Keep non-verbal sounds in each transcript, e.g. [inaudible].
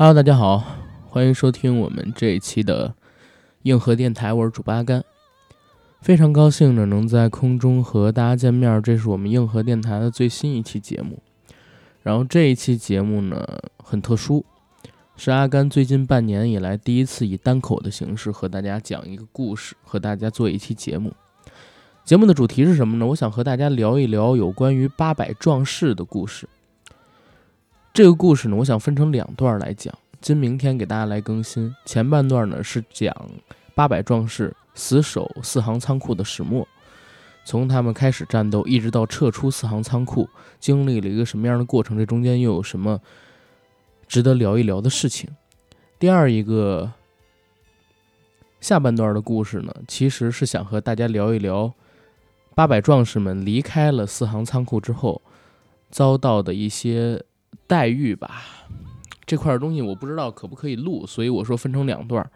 Hello，大家好，欢迎收听我们这一期的硬核电台，我是主播阿甘。非常高兴呢，能在空中和大家见面，这是我们硬核电台的最新一期节目。然后这一期节目呢很特殊，是阿甘最近半年以来第一次以单口的形式和大家讲一个故事，和大家做一期节目。节目的主题是什么呢？我想和大家聊一聊有关于八百壮士的故事。这个故事呢，我想分成两段来讲，今明天给大家来更新。前半段呢是讲八百壮士死守四行仓库的始末，从他们开始战斗一直到撤出四行仓库，经历了一个什么样的过程？这中间又有什么值得聊一聊的事情？第二一个下半段的故事呢，其实是想和大家聊一聊八百壮士们离开了四行仓库之后遭到的一些待遇吧。这块东西我不知道可不可以录，所以我说分成两段儿，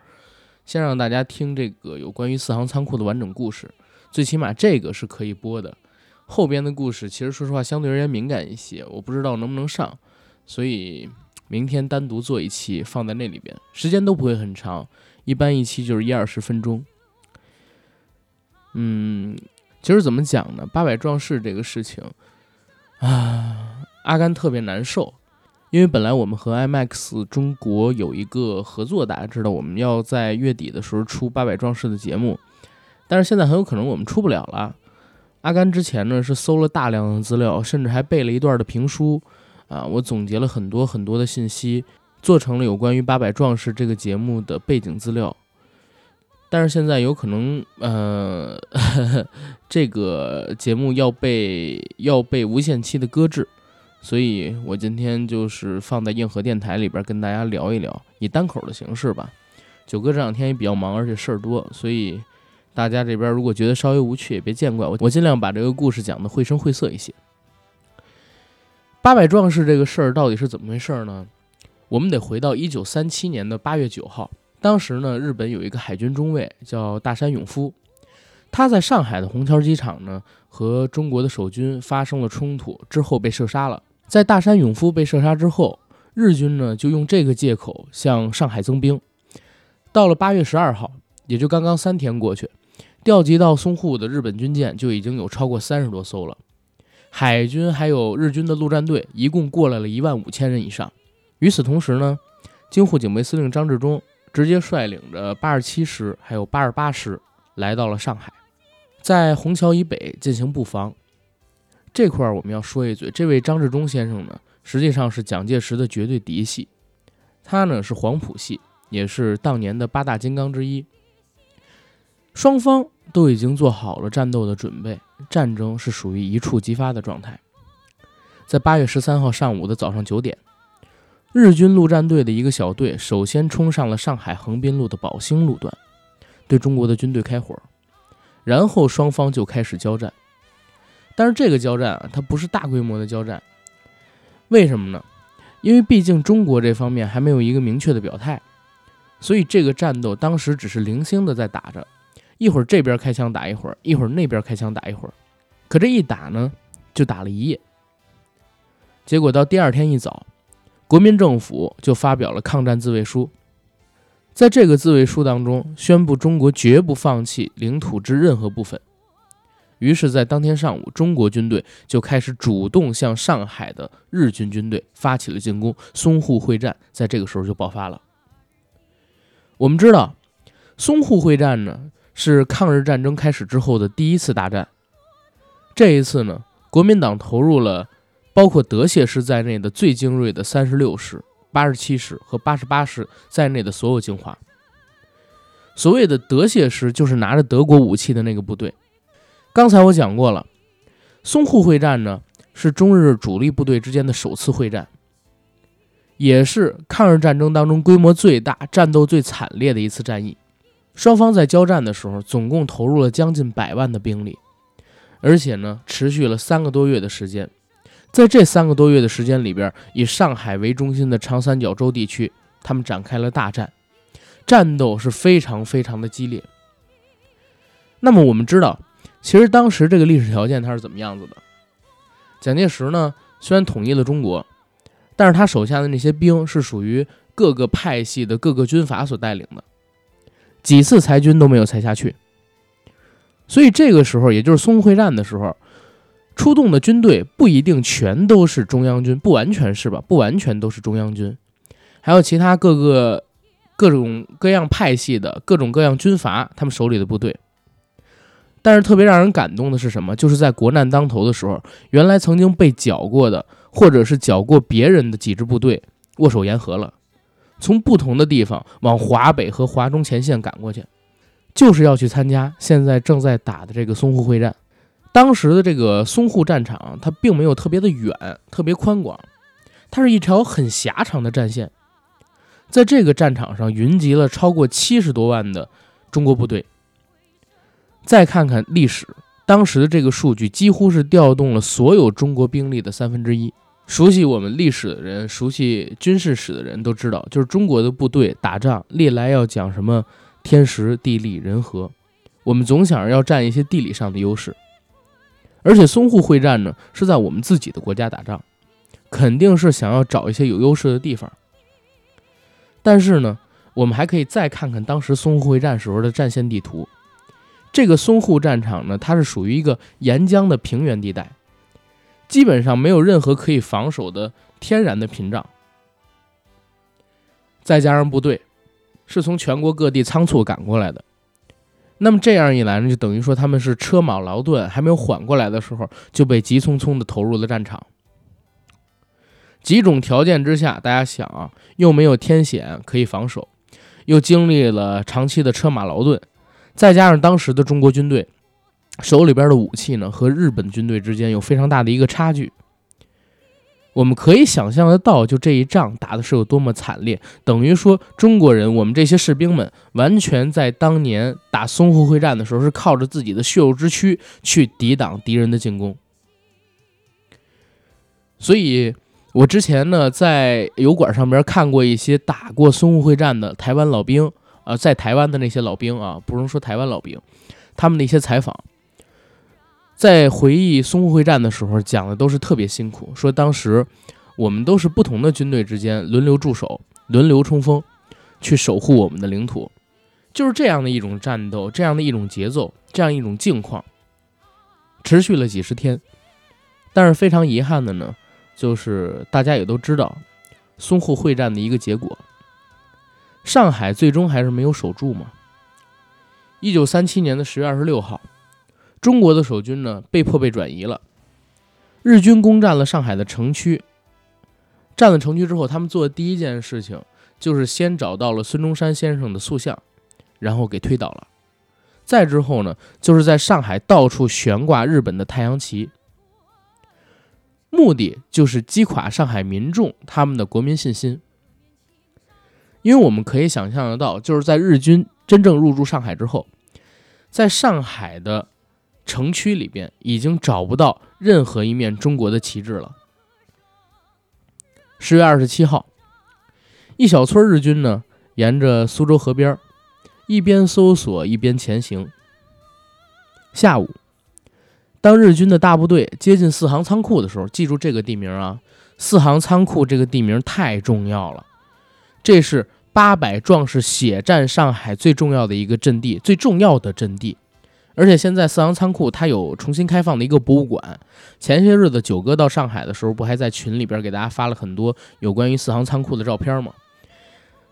先让大家听这个有关于四行仓库的完整故事，最起码这个是可以播的。后边的故事其实说实话相对而言敏感一些，我不知道能不能上，所以明天单独做一期放在那里边，时间都不会很长，一般一期就是一二十分钟。嗯，其实怎么讲呢？八百壮士这个事情啊，阿甘特别难受。因为本来我们和 IMAX 中国有一个合作，大家知道我们要在月底的时候出八百壮士的节目，但是现在很有可能我们出不了了。阿甘之前呢是搜了大量的资料，甚至还背了一段的评书，啊，我总结了很多很多的信息，做成了有关于八百壮士这个节目的背景资料。但是现在有可能，呃，呵 [laughs] 呵这个节目要被要被无限期的搁置。所以我今天就是放在硬核电台里边跟大家聊一聊，以单口的形式吧。九哥这两天也比较忙，而且事儿多，所以大家这边如果觉得稍微无趣，也别见怪我，我尽量把这个故事讲的绘声绘色一些。八百壮士这个事儿到底是怎么回事呢？我们得回到一九三七年的八月九号，当时呢，日本有一个海军中尉叫大山勇夫，他在上海的虹桥机场呢和中国的守军发生了冲突，之后被射杀了。在大山勇夫被射杀之后，日军呢就用这个借口向上海增兵。到了八月十二号，也就刚刚三天过去，调集到淞沪的日本军舰就已经有超过三十多艘了。海军还有日军的陆战队一共过来了一万五千人以上。与此同时呢，京沪警备司令张治中直接率领着八十七师还有八十八师来到了上海，在虹桥以北进行布防。这块儿我们要说一嘴，这位张治中先生呢，实际上是蒋介石的绝对嫡系，他呢是黄埔系，也是当年的八大金刚之一。双方都已经做好了战斗的准备，战争是属于一触即发的状态。在八月十三号上午的早上九点，日军陆战队的一个小队首先冲上了上海横滨路的宝兴路段，对中国的军队开火，然后双方就开始交战。但是这个交战啊，它不是大规模的交战，为什么呢？因为毕竟中国这方面还没有一个明确的表态，所以这个战斗当时只是零星的在打着，一会儿这边开枪打一会儿，一会儿那边开枪打一会儿，可这一打呢，就打了一夜。结果到第二天一早，国民政府就发表了抗战自卫书，在这个自卫书当中宣布中国绝不放弃领土之任何部分。于是，在当天上午，中国军队就开始主动向上海的日军军队发起了进攻，淞沪会战在这个时候就爆发了。我们知道，淞沪会战呢是抗日战争开始之后的第一次大战。这一次呢，国民党投入了包括德械师在内的最精锐的三十六师、八十七师和八十八师在内的所有精华。所谓的德械师，就是拿着德国武器的那个部队。刚才我讲过了，淞沪会战呢是中日主力部队之间的首次会战，也是抗日战争当中规模最大、战斗最惨烈的一次战役。双方在交战的时候，总共投入了将近百万的兵力，而且呢持续了三个多月的时间。在这三个多月的时间里边，以上海为中心的长三角洲地区，他们展开了大战。战斗是非常非常的激烈。那么我们知道，其实当时这个历史条件它是怎么样子的？蒋介石呢，虽然统一了中国，但是他手下的那些兵是属于各个派系的各个军阀所带领的，几次裁军都没有裁下去。所以这个时候，也就是淞沪会战的时候，出动的军队不一定全都是中央军，不完全是吧？不完全都是中央军，还有其他各个各种各样派系的各种各样军阀他们手里的部队。但是特别让人感动的是什么？就是在国难当头的时候，原来曾经被剿过的，或者是剿过别人的几支部队，握手言和了，从不同的地方往华北和华中前线赶过去，就是要去参加现在正在打的这个淞沪会战。当时的这个淞沪战场，它并没有特别的远，特别宽广，它是一条很狭长的战线，在这个战场上云集了超过七十多万的中国部队。再看看历史，当时的这个数据几乎是调动了所有中国兵力的三分之一。熟悉我们历史的人，熟悉军事史的人都知道，就是中国的部队打仗历来要讲什么天时地利人和，我们总想着要占一些地理上的优势。而且淞沪会战呢是在我们自己的国家打仗，肯定是想要找一些有优势的地方。但是呢，我们还可以再看看当时淞沪会战时候的战线地图。这个淞沪战场呢，它是属于一个沿江的平原地带，基本上没有任何可以防守的天然的屏障。再加上部队是从全国各地仓促赶过来的，那么这样一来呢，就等于说他们是车马劳顿，还没有缓过来的时候，就被急匆匆的投入了战场。几种条件之下，大家想啊，又没有天险可以防守，又经历了长期的车马劳顿。再加上当时的中国军队手里边的武器呢，和日本军队之间有非常大的一个差距，我们可以想象得到，就这一仗打的是有多么惨烈。等于说，中国人我们这些士兵们，完全在当年打淞沪会战的时候，是靠着自己的血肉之躯去抵挡敌人的进攻。所以，我之前呢在油管上边看过一些打过淞沪会战的台湾老兵。呃，在台湾的那些老兵啊，不能说台湾老兵，他们的一些采访，在回忆淞沪会战的时候，讲的都是特别辛苦。说当时我们都是不同的军队之间轮流驻守、轮流冲锋，去守护我们的领土，就是这样的一种战斗，这样的一种节奏，这样一种境况，持续了几十天。但是非常遗憾的呢，就是大家也都知道淞沪会战的一个结果。上海最终还是没有守住嘛。一九三七年的十月二十六号，中国的守军呢被迫被转移了。日军攻占了上海的城区，占了城区之后，他们做的第一件事情就是先找到了孙中山先生的塑像，然后给推倒了。再之后呢，就是在上海到处悬挂日本的太阳旗，目的就是击垮上海民众他们的国民信心。因为我们可以想象得到，就是在日军真正入驻上海之后，在上海的城区里边已经找不到任何一面中国的旗帜了。十月二十七号，一小撮日军呢，沿着苏州河边，一边搜索一边前行。下午，当日军的大部队接近四行仓库的时候，记住这个地名啊，四行仓库这个地名太重要了。这是八百壮士血战上海最重要的一个阵地，最重要的阵地。而且现在四行仓库它有重新开放的一个博物馆。前些日子九哥到上海的时候，不还在群里边给大家发了很多有关于四行仓库的照片吗？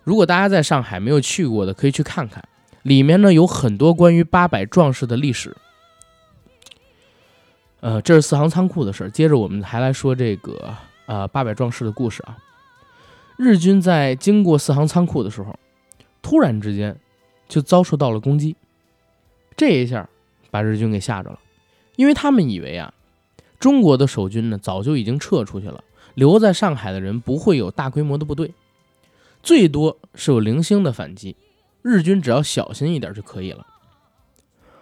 如果大家在上海没有去过的，可以去看看，里面呢有很多关于八百壮士的历史。呃，这是四行仓库的事儿。接着我们还来说这个呃八百壮士的故事啊。日军在经过四行仓库的时候，突然之间就遭受到了攻击，这一下把日军给吓着了，因为他们以为啊，中国的守军呢早就已经撤出去了，留在上海的人不会有大规模的部队，最多是有零星的反击，日军只要小心一点就可以了。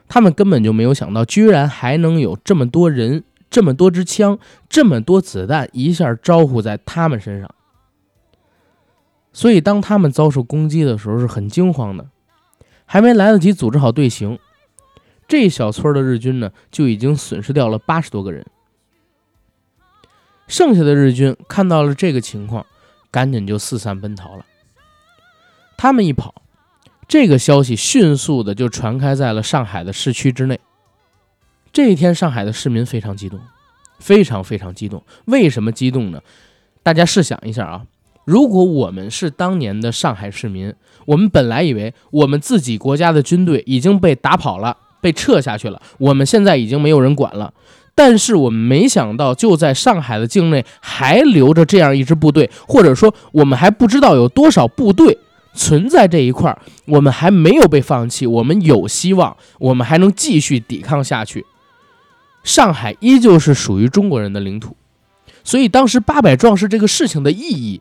他们根本就没有想到，居然还能有这么多人、这么多支枪、这么多子弹一下招呼在他们身上。所以当他们遭受攻击的时候是很惊慌的，还没来得及组织好队形，这小村的日军呢就已经损失掉了八十多个人。剩下的日军看到了这个情况，赶紧就四散奔逃了。他们一跑，这个消息迅速的就传开在了上海的市区之内。这一天，上海的市民非常激动，非常非常激动。为什么激动呢？大家试想一下啊，如果我们是当年的上海市民，我们本来以为我们自己国家的军队已经被打跑了，被撤下去了，我们现在已经没有人管了。但是我们没想到，就在上海的境内还留着这样一支部队，或者说我们还不知道有多少部队存在这一块儿，我们还没有被放弃，我们有希望，我们还能继续抵抗下去。上海依旧是属于中国人的领土，所以当时八百壮士这个事情的意义，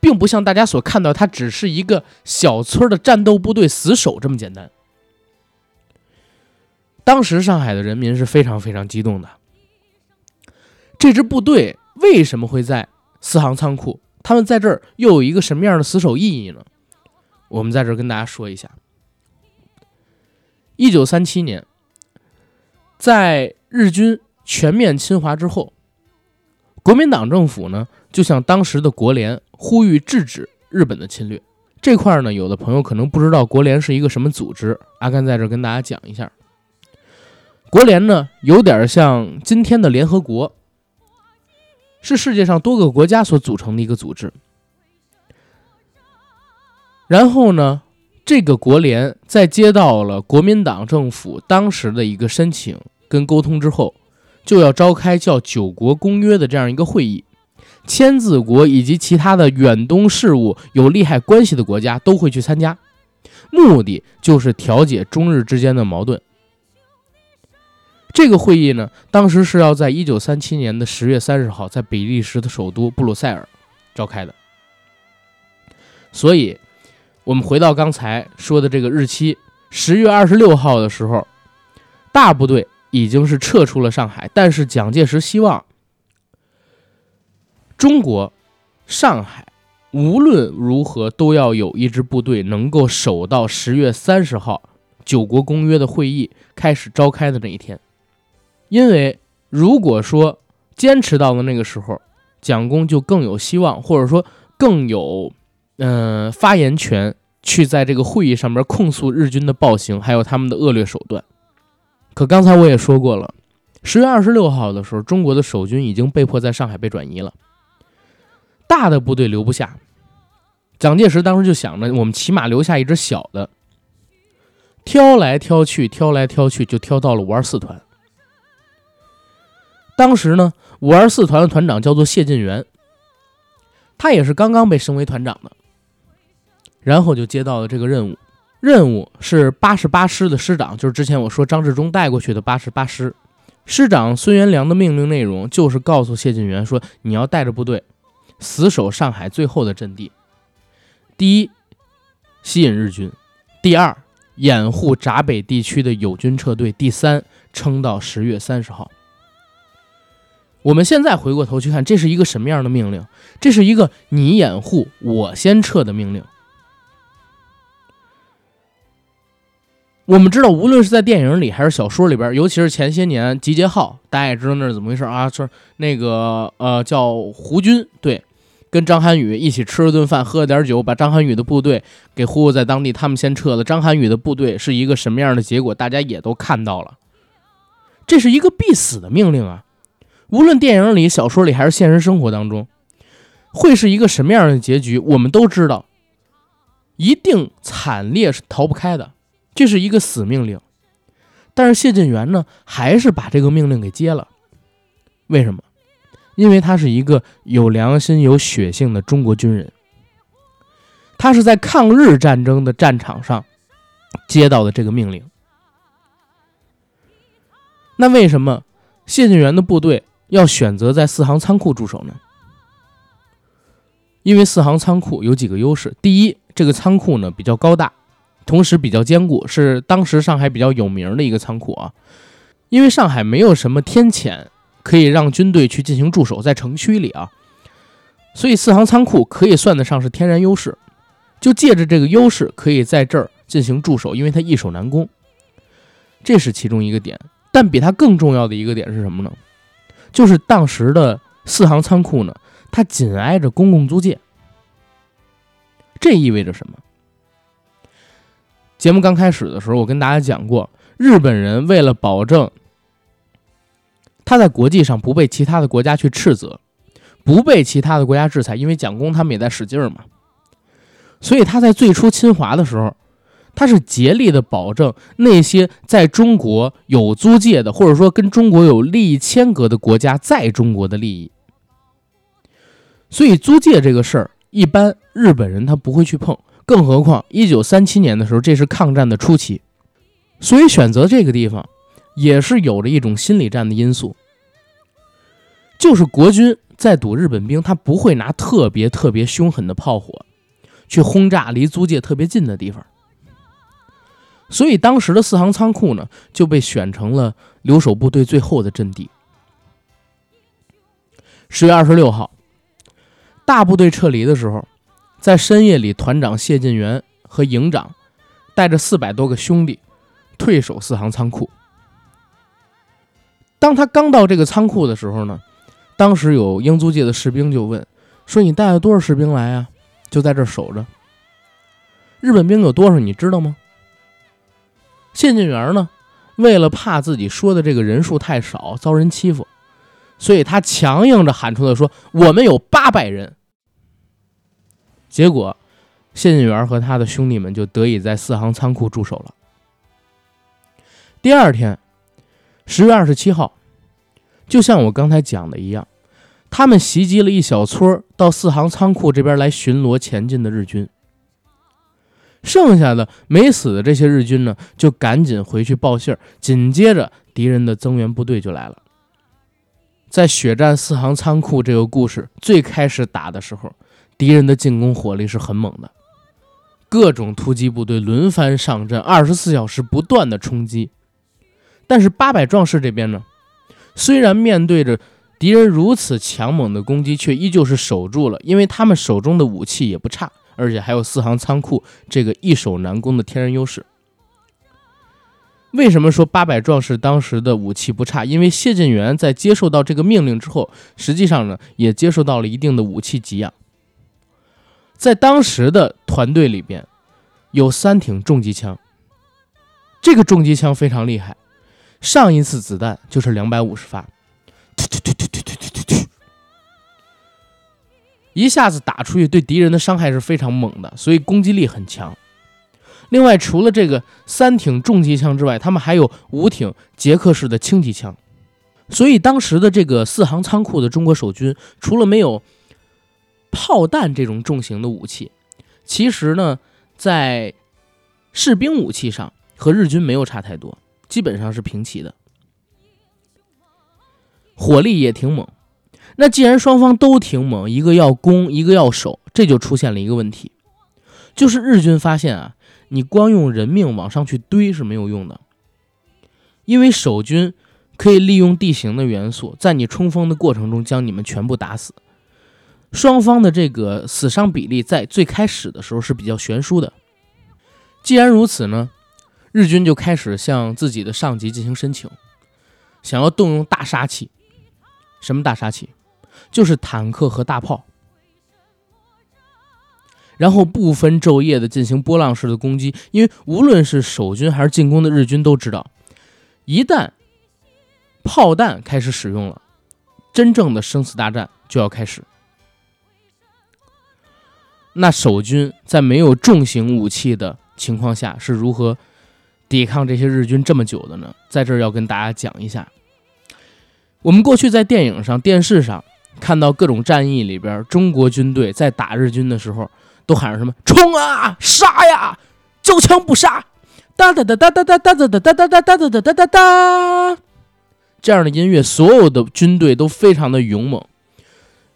并不像大家所看到，它只是一个小村的战斗部队死守这么简单。当时上海的人民是非常非常激动的。这支部队为什么会在四行仓库？他们在这儿又有一个什么样的死守意义呢？我们在这儿跟大家说一下。一九三七年，在日军全面侵华之后，国民党政府呢就向当时的国联呼吁制止日本的侵略。这块呢，有的朋友可能不知道国联是一个什么组织，阿甘在这儿跟大家讲一下。国联呢，有点像今天的联合国。是世界上多个国家所组成的一个组织。然后呢，这个国联在接到了国民党政府当时的一个申请跟沟通之后，就要召开叫《九国公约》的这样一个会议，签字国以及其他的远东事务有利害关系的国家都会去参加，目的就是调解中日之间的矛盾。这个会议呢，当时是要在一九三七年的十月三十号，在比利时的首都布鲁塞尔召开的。所以，我们回到刚才说的这个日期，十月二十六号的时候，大部队已经是撤出了上海，但是蒋介石希望中国上海无论如何都要有一支部队能够守到十月三十号九国公约的会议开始召开的那一天。因为如果说坚持到了那个时候，蒋公就更有希望，或者说更有嗯发言权，去在这个会议上面控诉日军的暴行，还有他们的恶劣手段。可刚才我也说过了，十月二十六号的时候，中国的守军已经被迫在上海被转移了，大的部队留不下。蒋介石当时就想着，我们起码留下一支小的，挑来挑去，挑来挑去，就挑到了五二四团。当时呢，五二四团的团长叫做谢晋元，他也是刚刚被升为团长的，然后就接到了这个任务，任务是八十八师的师长，就是之前我说张治中带过去的八十八师。师长孙元良的命令内容就是告诉谢晋元说，你要带着部队死守上海最后的阵地，第一，吸引日军；第二，掩护闸北地区的友军撤退；第三，撑到十月三十号。我们现在回过头去看，这是一个什么样的命令？这是一个你掩护我先撤的命令。我们知道，无论是在电影里还是小说里边，尤其是前些年集结号，大家也知道那是怎么回事啊？就是那个呃，叫胡军，对，跟张涵予一起吃了顿饭，喝了点酒，把张涵予的部队给忽悠在当地，他们先撤了。张涵予的部队是一个什么样的结果？大家也都看到了，这是一个必死的命令啊！无论电影里、小说里还是现实生活当中，会是一个什么样的结局，我们都知道，一定惨烈是逃不开的，这是一个死命令。但是谢晋元呢，还是把这个命令给接了。为什么？因为他是一个有良心、有血性的中国军人，他是在抗日战争的战场上接到的这个命令。那为什么谢晋元的部队？要选择在四行仓库驻守呢？因为四行仓库有几个优势。第一，这个仓库呢比较高大，同时比较坚固，是当时上海比较有名的一个仓库啊。因为上海没有什么天堑可以让军队去进行驻守，在城区里啊，所以四行仓库可以算得上是天然优势。就借着这个优势，可以在这儿进行驻守，因为它易守难攻，这是其中一个点。但比它更重要的一个点是什么呢？就是当时的四行仓库呢，它紧挨着公共租界。这意味着什么？节目刚开始的时候，我跟大家讲过，日本人为了保证他在国际上不被其他的国家去斥责，不被其他的国家制裁，因为蒋公他们也在使劲儿嘛，所以他在最初侵华的时候。他是竭力的保证那些在中国有租界的，或者说跟中国有利益牵隔的国家在中国的利益。所以租界这个事儿，一般日本人他不会去碰，更何况一九三七年的时候，这是抗战的初期，所以选择这个地方也是有着一种心理战的因素，就是国军在堵日本兵，他不会拿特别特别凶狠的炮火去轰炸离租界特别近的地方。所以当时的四行仓库呢，就被选成了留守部队最后的阵地。十月二十六号，大部队撤离的时候，在深夜里，团长谢晋元和营长带着四百多个兄弟退守四行仓库。当他刚到这个仓库的时候呢，当时有英租界的士兵就问说：“你带了多少士兵来啊？就在这守着。日本兵有多少？你知道吗？”谢晋元呢，为了怕自己说的这个人数太少，遭人欺负，所以他强硬着喊出来说：“我们有八百人。”结果，谢晋元和他的兄弟们就得以在四行仓库驻守了。第二天，十月二十七号，就像我刚才讲的一样，他们袭击了一小撮到四行仓库这边来巡逻前进的日军。剩下的没死的这些日军呢，就赶紧回去报信儿。紧接着，敌人的增援部队就来了。在血战四行仓库这个故事最开始打的时候，敌人的进攻火力是很猛的，各种突击部队轮番上阵，二十四小时不断的冲击。但是八百壮士这边呢，虽然面对着敌人如此强猛的攻击，却依旧是守住了，因为他们手中的武器也不差。而且还有四行仓库这个易守难攻的天然优势。为什么说八百壮士当时的武器不差？因为谢晋元在接受到这个命令之后，实际上呢也接受到了一定的武器给养。在当时的团队里边，有三挺重机枪，这个重机枪非常厉害，上一次子弹就是两百五十发。一下子打出去，对敌人的伤害是非常猛的，所以攻击力很强。另外，除了这个三挺重机枪之外，他们还有五挺捷克式的轻机枪。所以，当时的这个四行仓库的中国守军，除了没有炮弹这种重型的武器，其实呢，在士兵武器上和日军没有差太多，基本上是平齐的，火力也挺猛。那既然双方都挺猛，一个要攻，一个要守，这就出现了一个问题，就是日军发现啊，你光用人命往上去堆是没有用的，因为守军可以利用地形的元素，在你冲锋的过程中将你们全部打死。双方的这个死伤比例在最开始的时候是比较悬殊的。既然如此呢，日军就开始向自己的上级进行申请，想要动用大杀器。什么大杀器？就是坦克和大炮，然后不分昼夜的进行波浪式的攻击。因为无论是守军还是进攻的日军都知道，一旦炮弹开始使用了，真正的生死大战就要开始。那守军在没有重型武器的情况下是如何抵抗这些日军这么久的呢？在这儿要跟大家讲一下，我们过去在电影上、电视上。看到各种战役里边，中国军队在打日军的时候，都喊着什么“冲啊，杀呀，交枪不杀”，哒哒哒哒哒哒哒哒哒哒哒哒哒哒哒哒哒，这样的音乐，所有的军队都非常的勇猛，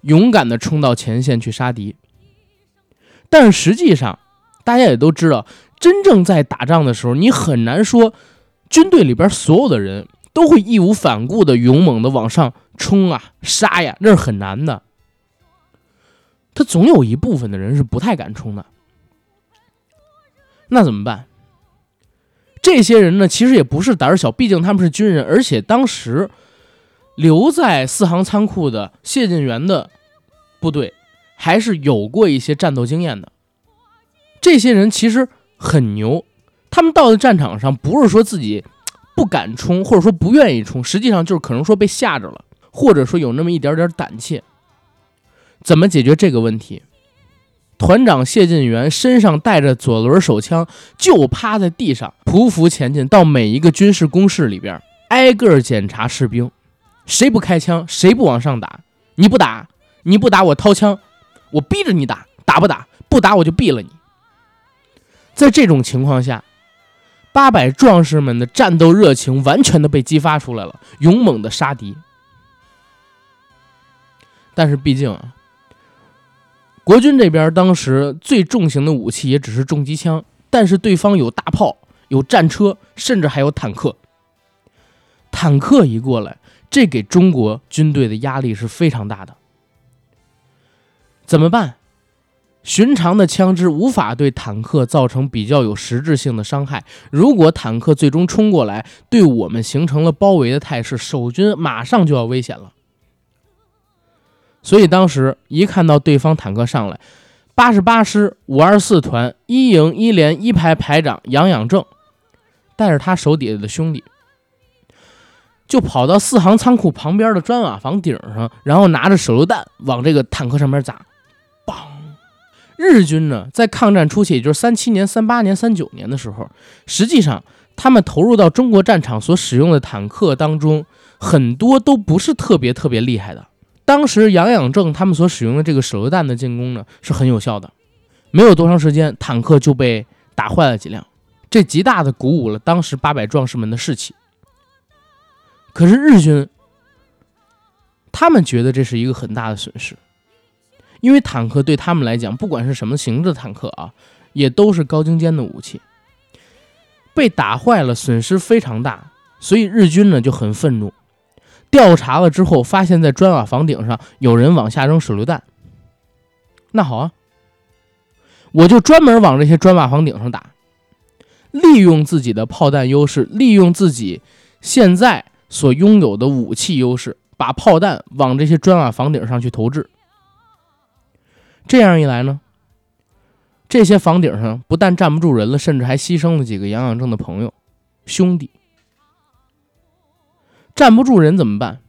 勇敢的冲到前线去杀敌。但是实际上，大家也都知道，真正在打仗的时候，你很难说军队里边所有的人。都会义无反顾的勇猛的往上冲啊，杀呀，那是很难的。他总有一部分的人是不太敢冲的。那怎么办？这些人呢，其实也不是胆儿小，毕竟他们是军人，而且当时留在四行仓库的谢晋元的部队还是有过一些战斗经验的。这些人其实很牛，他们到了战场上，不是说自己不敢冲，或者说不愿意冲，实际上就是可能说被吓着了，或者说有那么一点点胆怯。怎么解决这个问题？团长谢晋元身上带着左轮手枪，就趴在地上匍匐前进，到每一个军事工事里边，挨个检查士兵，谁不开枪，谁不往上打，你不打，你不打，我掏枪，我逼着你打，打不打？不打我就毙了你。在这种情况下，八百壮士们的战斗热情完全的被激发出来了，勇猛的杀敌。但是毕竟啊。国军这边当时最重型的武器也只是重机枪，但是对方有大炮、有战车，甚至还有坦克。坦克一过来，这给中国军队的压力是非常大的。怎么办？寻常的枪支无法对坦克造成比较有实质性的伤害。如果坦克最终冲过来，对我们形成了包围的态势，守军马上就要危险了。所以当时一看到对方坦克上来，八十八师五二四团一营一连一排排长杨养正带着他手底下的兄弟，就跑到四行仓库旁边的砖瓦房顶上，然后拿着手榴弹往这个坦克上面砸。日军呢，在抗战初期，也就是三七年、三八年、三九年的时候，实际上他们投入到中国战场所使用的坦克当中，很多都不是特别特别厉害的。当时杨养正他们所使用的这个手榴弹的进攻呢是很有效的，没有多长时间，坦克就被打坏了几辆，这极大的鼓舞了当时八百壮士们的士气。可是日军，他们觉得这是一个很大的损失，因为坦克对他们来讲，不管是什么型的坦克啊，也都是高精尖的武器，被打坏了，损失非常大，所以日军呢就很愤怒。调查了之后，发现，在砖瓦房顶上有人往下扔手榴弹。那好啊，我就专门往这些砖瓦房顶上打，利用自己的炮弹优势，利用自己现在所拥有的武器优势，把炮弹往这些砖瓦房顶上去投掷。这样一来呢，这些房顶上不但站不住人了，甚至还牺牲了几个杨养正的朋友、兄弟。站不住人怎么办？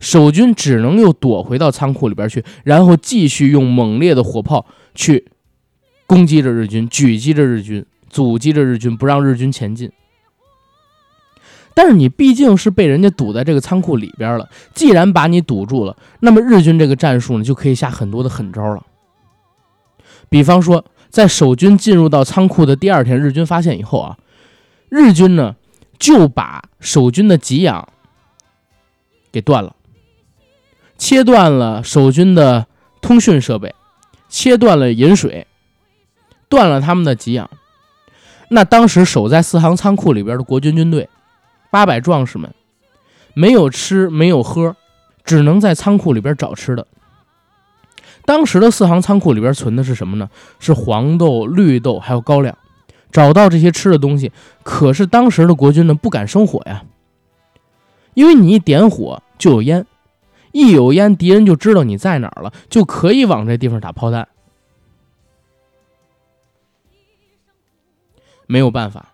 守军只能又躲回到仓库里边去，然后继续用猛烈的火炮去攻击着日军，狙击着日军，阻击着日军，不让日军前进。但是你毕竟是被人家堵在这个仓库里边了，既然把你堵住了，那么日军这个战术呢，就可以下很多的狠招了。比方说，在守军进入到仓库的第二天，日军发现以后啊，日军呢就把守军的给养。给断了，切断了守军的通讯设备，切断了饮水，断了他们的给养。那当时守在四行仓库里边的国军军队，八百壮士们，没有吃，没有喝，只能在仓库里边找吃的。当时的四行仓库里边存的是什么呢？是黄豆、绿豆，还有高粱。找到这些吃的东西，可是当时的国军呢不敢生火呀。因为你一点火就有烟，一有烟，敌人就知道你在哪儿了，就可以往这地方打炮弹。没有办法，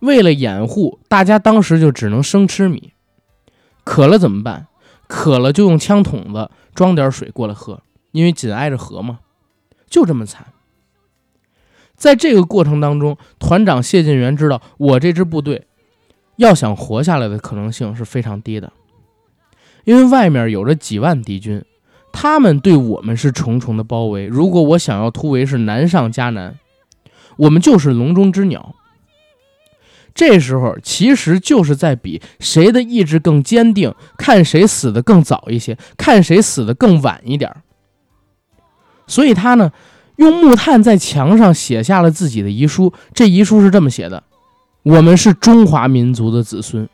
为了掩护，大家当时就只能生吃米。渴了怎么办？渴了就用枪筒子装点水过来喝，因为紧挨着河嘛。就这么惨。在这个过程当中，团长谢晋元知道我这支部队。要想活下来的可能性是非常低的，因为外面有着几万敌军，他们对我们是重重的包围。如果我想要突围，是难上加难。我们就是笼中之鸟。这时候其实就是在比谁的意志更坚定，看谁死的更早一些，看谁死的更晚一点儿。所以他呢，用木炭在墙上写下了自己的遗书。这遗书是这么写的。我们是中华民族的子孙，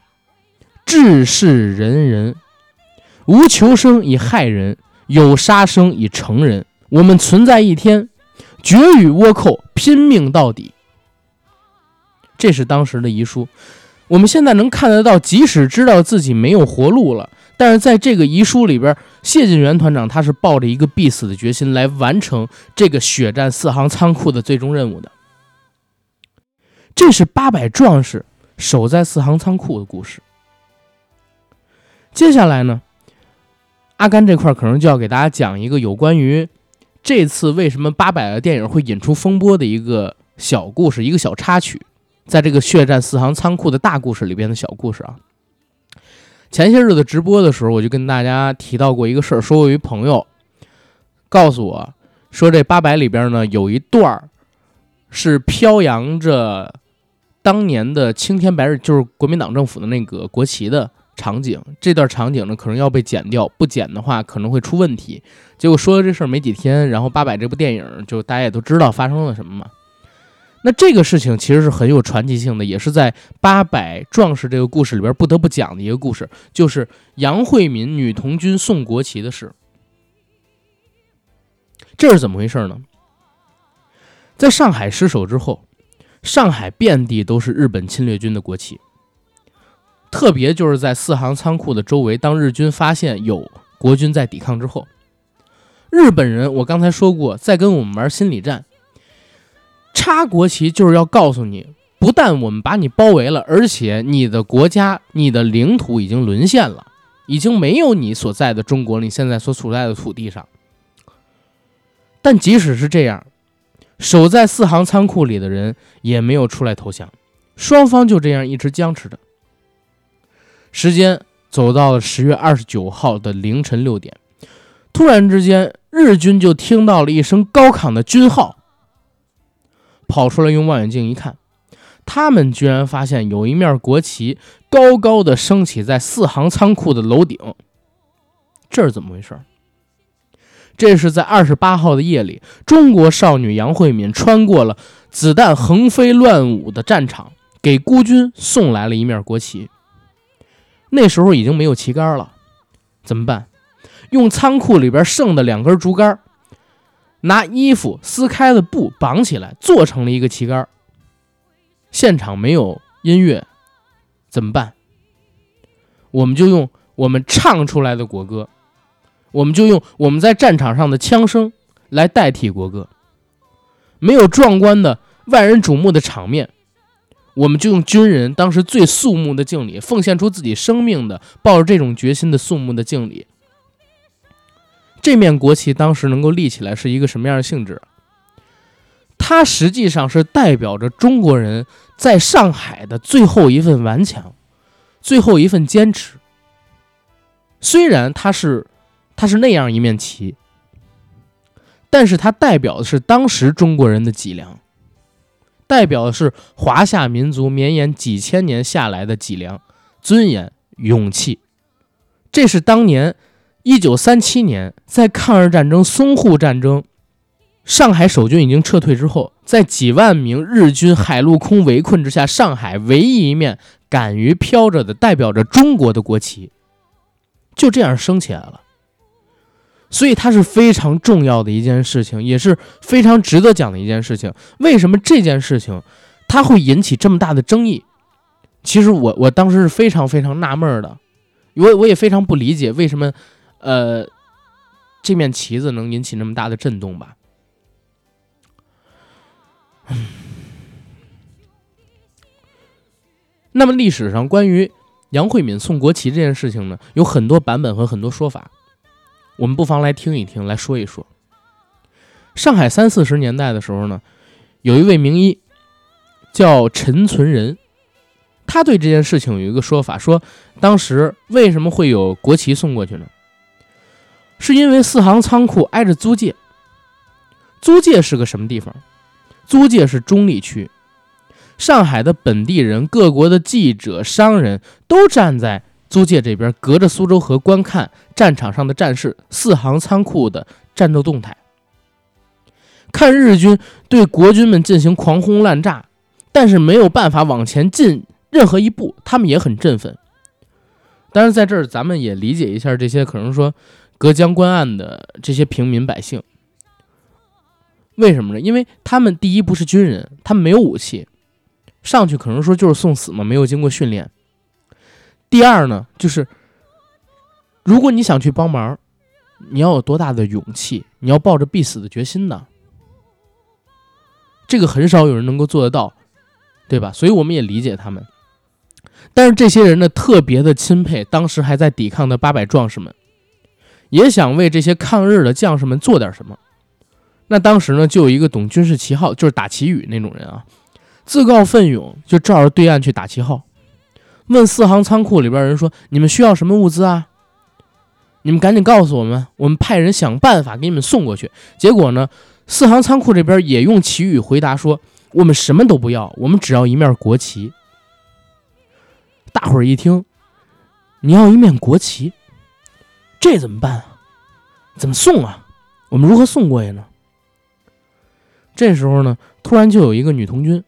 治世仁人，无求生以害人，有杀生以成人。我们存在一天，绝与倭寇拼命到底。这是当时的遗书。我们现在能看得到，即使知道自己没有活路了，但是在这个遗书里边，谢晋元团长他是抱着一个必死的决心来完成这个血战四行仓库的最终任务的。这是八百壮士守在四行仓库的故事。接下来呢，阿甘这块可能就要给大家讲一个有关于这次为什么八百的电影会引出风波的一个小故事，一个小插曲。在这个血战四行仓库的大故事里边的小故事啊，前些日子直播的时候，我就跟大家提到过一个事儿，说我一朋友告诉我说，这八百里边呢有一段儿是飘扬着当年的青天白日，就是国民党政府的那个国旗的场景，这段场景呢可能要被剪掉，不剪的话可能会出问题。结果说了这事儿没几天，然后八百这部电影就大家也都知道发生了什么嘛。那这个事情其实是很有传奇性的，也是在八百壮士这个故事里边不得不讲的一个故事，就是杨惠敏女童军送国旗的事。这是怎么回事呢？在上海失守之后，上海遍地都是日本侵略军的国旗，特别就是在四行仓库的周围，当日军发现有国军在抵抗之后，日本人我刚才说过，在跟我们玩心理战。插国旗就是要告诉你，不但我们把你包围了，而且你的国家、你的领土已经沦陷了，已经没有你所在的中国，你现在所处在的土地上。但即使是这样，守在四行仓库里的人也没有出来投降，双方就这样一直僵持着。时间走到了十月二十九号的凌晨六点，突然之间，日军就听到了一声高亢的军号。跑出来用望远镜一看，他们居然发现有一面国旗高高的升起在四行仓库的楼顶。这是怎么回事？这是在二十八号的夜里，中国少女杨惠敏穿过了子弹横飞乱舞的战场，给孤军送来了一面国旗。那时候已经没有旗杆了，怎么办？用仓库里边剩的两根竹竿。拿衣服撕开的布绑起来，做成了一个旗杆。现场没有音乐，怎么办？我们就用我们唱出来的国歌，我们就用我们在战场上的枪声来代替国歌。没有壮观的、万人瞩目的场面，我们就用军人当时最肃穆的敬礼，奉献出自己生命的，抱着这种决心的肃穆的敬礼。这面国旗当时能够立起来是一个什么样的性质？它实际上是代表着中国人在上海的最后一份顽强，最后一份坚持。虽然它是它是那样一面旗，但是它代表的是当时中国人的脊梁，代表的是华夏民族绵延几千年下来的脊梁、尊严、勇气。这是当年。一九三七年，在抗日战争淞沪战争，上海守军已经撤退之后，在几万名日军海陆空围困之下，上海唯一一面敢于飘着的代表着中国的国旗，就这样升起来了。所以它是非常重要的一件事情，也是非常值得讲的一件事情。为什么这件事情它会引起这么大的争议？其实我我当时是非常非常纳闷的，我我也非常不理解为什么。呃，这面旗子能引起那么大的震动吧？那么历史上关于杨惠敏送国旗这件事情呢，有很多版本和很多说法，我们不妨来听一听，来说一说。上海三四十年代的时候呢，有一位名医叫陈存仁，他对这件事情有一个说法，说当时为什么会有国旗送过去呢？是因为四行仓库挨着租界，租界是个什么地方？租界是中立区，上海的本地人、各国的记者、商人都站在租界这边，隔着苏州河观看战场上的战事、四行仓库的战斗动态，看日军对国军们进行狂轰滥炸，但是没有办法往前进任何一步，他们也很振奋。但是在这儿，咱们也理解一下这些可能说。隔江观岸的这些平民百姓，为什么呢？因为他们第一不是军人，他们没有武器，上去可能说就是送死嘛，没有经过训练。第二呢，就是如果你想去帮忙，你要有多大的勇气？你要抱着必死的决心呢？这个很少有人能够做得到，对吧？所以我们也理解他们。但是这些人呢，特别的钦佩当时还在抵抗的八百壮士们，也想为这些抗日的将士们做点什么。那当时呢，就有一个懂军事旗号，就是打旗语那种人啊，自告奋勇就照着对岸去打旗号，问四行仓库里边人说：“你们需要什么物资啊？你们赶紧告诉我们，我们派人想办法给你们送过去。”结果呢，四行仓库这边也用旗语回答说：“我们什么都不要，我们只要一面国旗。”大伙儿一听，你要一面国旗，这怎么办啊？怎么送啊？我们如何送过去呢？这时候呢，突然就有一个女童军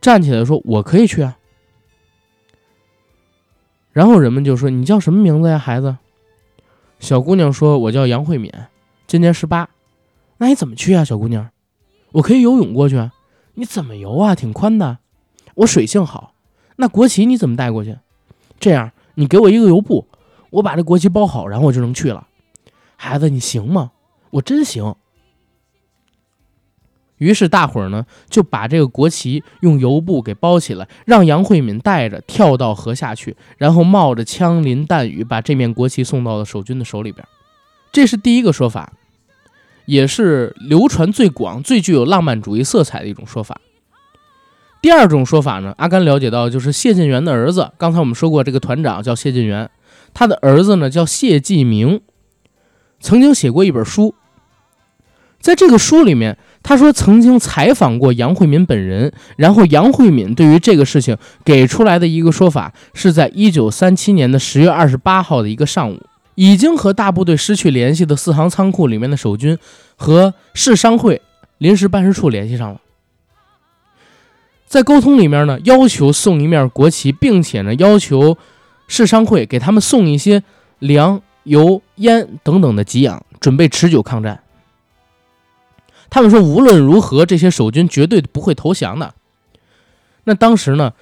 站起来说：“我可以去啊。”然后人们就说：“你叫什么名字呀，孩子？”小姑娘说：“我叫杨慧敏，今年十八。”那你怎么去啊，小姑娘？我可以游泳过去。你怎么游啊？挺宽的。我水性好。那国旗你怎么带过去？这样，你给我一个油布，我把这国旗包好，然后我就能去了。孩子，你行吗？我真行。于是大伙儿呢就把这个国旗用油布给包起来，让杨慧敏带着跳到河下去，然后冒着枪林弹雨把这面国旗送到了守军的手里边。这是第一个说法，也是流传最广、最具有浪漫主义色彩的一种说法。第二种说法呢，阿甘了解到就是谢晋元的儿子。刚才我们说过，这个团长叫谢晋元，他的儿子呢叫谢继明，曾经写过一本书。在这个书里面，他说曾经采访过杨慧敏本人，然后杨慧敏对于这个事情给出来的一个说法，是在一九三七年的十月二十八号的一个上午，已经和大部队失去联系的四行仓库里面的守军和市商会临时办事处联系上了。在沟通里面呢，要求送一面国旗，并且呢，要求市商会给他们送一些粮、油、烟等等的给养，准备持久抗战。他们说，无论如何，这些守军绝对不会投降的。那当时呢，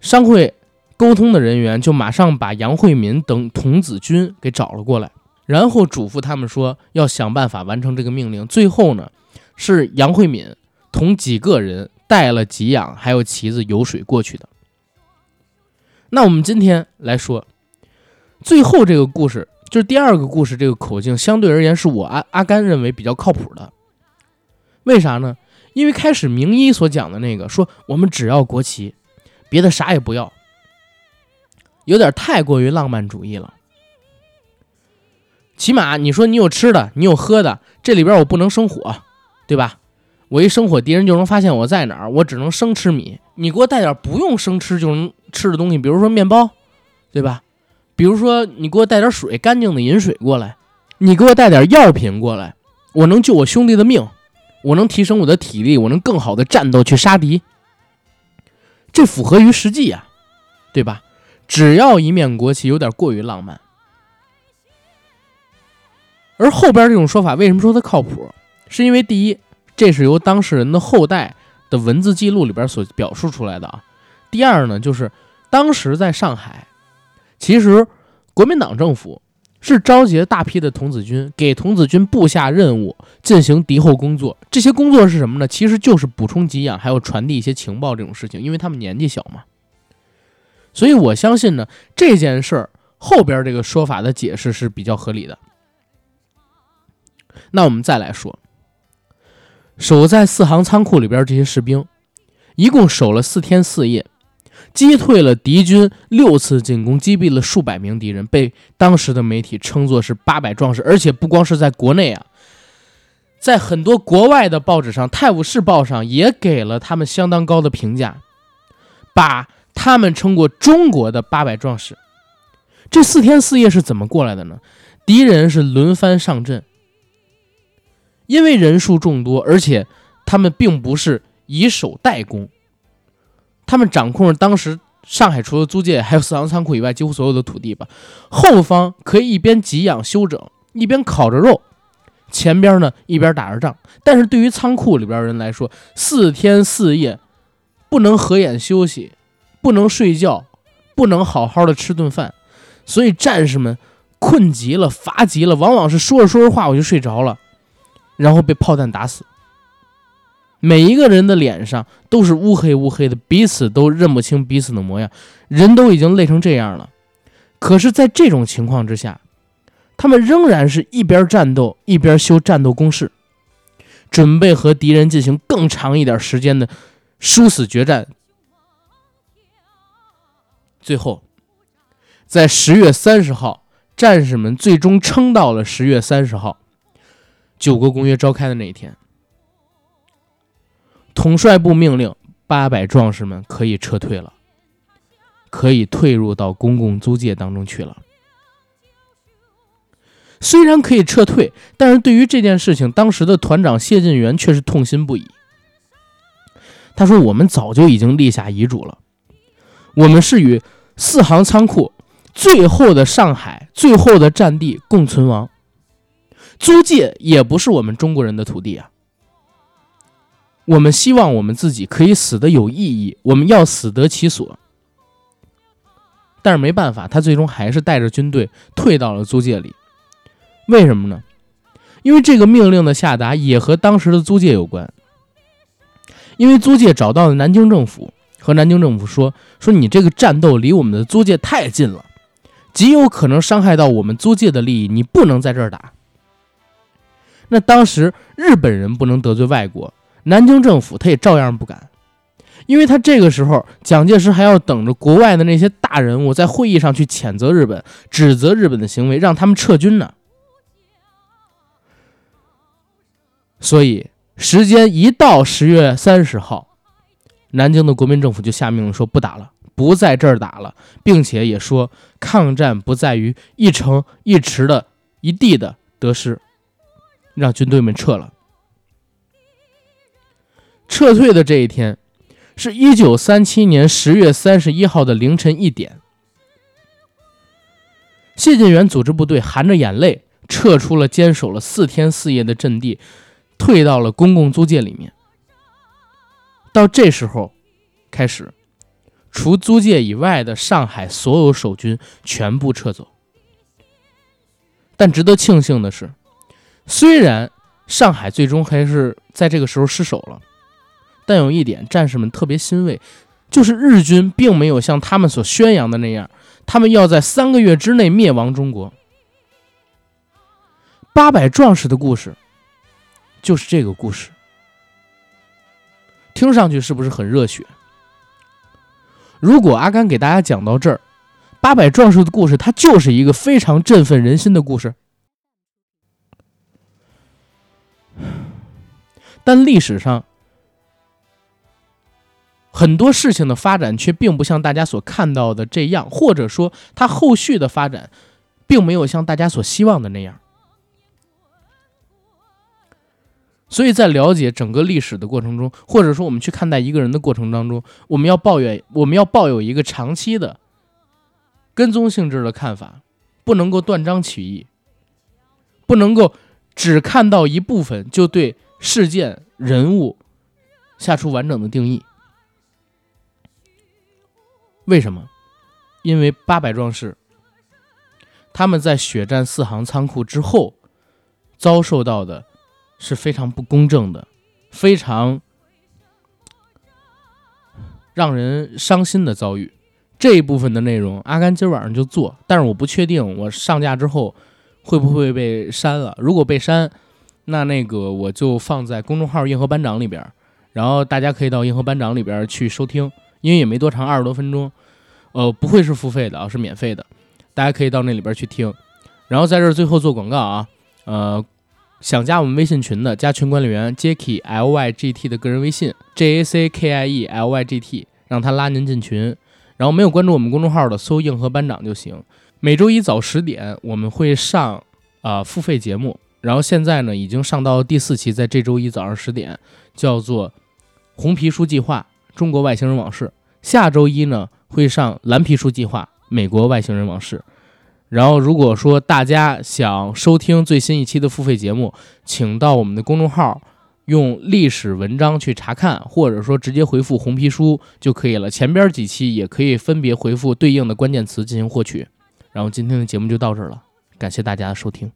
商会沟通的人员就马上把杨惠民等童子军给找了过来，然后嘱咐他们说，要想办法完成这个命令。最后呢，是杨惠敏同几个人。带了给养，还有旗子、油水过去的。那我们今天来说，最后这个故事就是第二个故事，这个口径相对而言是我阿阿甘认为比较靠谱的。为啥呢？因为开始名医所讲的那个说我们只要国旗，别的啥也不要，有点太过于浪漫主义了。起码你说你有吃的，你有喝的，这里边我不能生火，对吧？我一生火，敌人就能发现我在哪儿。我只能生吃米，你给我带点不用生吃就能吃的东西，比如说面包，对吧？比如说你给我带点水，干净的饮水过来。你给我带点药品过来，我能救我兄弟的命，我能提升我的体力，我能更好的战斗去杀敌。这符合于实际呀，对吧？只要一面国旗有点过于浪漫，而后边这种说法为什么说它靠谱？是因为第一。这是由当事人的后代的文字记录里边所表述出来的啊。第二呢，就是当时在上海，其实国民党政府是召集了大批的童子军，给童子军布下任务，进行敌后工作。这些工作是什么呢？其实就是补充给养，还有传递一些情报这种事情。因为他们年纪小嘛，所以我相信呢，这件事儿后边这个说法的解释是比较合理的。那我们再来说。守在四行仓库里边这些士兵，一共守了四天四夜，击退了敌军六次进攻，击毙了数百名敌人，被当时的媒体称作是八百壮士。而且不光是在国内啊，在很多国外的报纸上，《泰晤士报》上也给了他们相当高的评价，把他们称作中国的八百壮士。这四天四夜是怎么过来的呢？敌人是轮番上阵。因为人数众多，而且他们并不是以守代攻，他们掌控着当时上海除了租界还有四行仓库以外几乎所有的土地吧。后方可以一边给养休整，一边烤着肉；前边呢一边打着仗。但是对于仓库里边人来说，四天四夜不能合眼休息，不能睡觉，不能好好的吃顿饭，所以战士们困极了、乏极了，往往是说着说着话我就睡着了，然后被炮弹打死。每一个人的脸上都是乌黑乌黑的，彼此都认不清彼此的模样，人都已经累成这样了。可是，在这种情况之下，他们仍然是一边战斗一边修战斗工事，准备和敌人进行更长一点时间的殊死决战。最后，在十月三十号，战士们最终撑到了十月三十号，九国公约召开的那一天。统帅部命令八百壮士们可以撤退了，可以退入到公共租界当中去了。虽然可以撤退，但是对于这件事情，当时的团长谢晋元却是痛心不已。他说：“我们早就已经立下遗嘱了，我们是与四行仓库最后的上海最后的战地共存亡，租界也不是我们中国人的土地啊。”我们希望我们自己可以死的有意义，我们要死得其所。但是没办法，他最终还是带着军队退到了租界里。为什么呢？因为这个命令的下达也和当时的租界有关。因为租界找到了南京政府，和南京政府说：“说你这个战斗离我们的租界太近了，极有可能伤害到我们租界的利益，你不能在这儿打。”那当时日本人不能得罪外国。南京政府他也照样不敢，因为他这个时候蒋介石还要等着国外的那些大人物在会议上去谴责日本、指责日本的行为，让他们撤军呢。所以时间一到十月三十号，南京的国民政府就下命令说不打了，不在这儿打了，并且也说抗战不在于一城一池的一地的得失，让军队们撤了。撤退的这一天，是一九三七年十月三十一号的凌晨一点。谢晋元组织部队含着眼泪撤出了坚守了四天四夜的阵地，退到了公共租界里面。到这时候，开始，除租界以外的上海所有守军全部撤走。但值得庆幸的是，虽然上海最终还是在这个时候失守了。但有一点，战士们特别欣慰，就是日军并没有像他们所宣扬的那样，他们要在三个月之内灭亡中国。八百壮士的故事，就是这个故事，听上去是不是很热血？如果阿甘给大家讲到这儿，八百壮士的故事，它就是一个非常振奋人心的故事，但历史上。很多事情的发展却并不像大家所看到的这样，或者说它后续的发展，并没有像大家所希望的那样。所以在了解整个历史的过程中，或者说我们去看待一个人的过程当中，我们要抱怨，我们要抱有一个长期的跟踪性质的看法，不能够断章取义，不能够只看到一部分就对事件人物下出完整的定义。为什么？因为八百壮士，他们在血战四行仓库之后，遭受到的是非常不公正的、非常让人伤心的遭遇。这一部分的内容，阿甘今晚上就做，但是我不确定我上架之后会不会被删了。如果被删，那那个我就放在公众号“硬核班长”里边，然后大家可以到“硬核班长”里边去收听。因为也没多长，二十多分钟，呃，不会是付费的啊，是免费的，大家可以到那里边去听。然后在这最后做广告啊，呃，想加我们微信群的，加群管理员 Jacky L Y G T 的个人微信 J A C K I E L Y G T，让他拉您进群。然后没有关注我们公众号的，搜“硬核班长”就行。每周一早十点我们会上啊付费节目，然后现在呢已经上到第四期，在这周一早上十点，叫做《红皮书计划》。中国外星人往事，下周一呢会上蓝皮书计划，美国外星人往事。然后如果说大家想收听最新一期的付费节目，请到我们的公众号，用历史文章去查看，或者说直接回复红皮书就可以了。前边几期也可以分别回复对应的关键词进行获取。然后今天的节目就到这儿了，感谢大家的收听。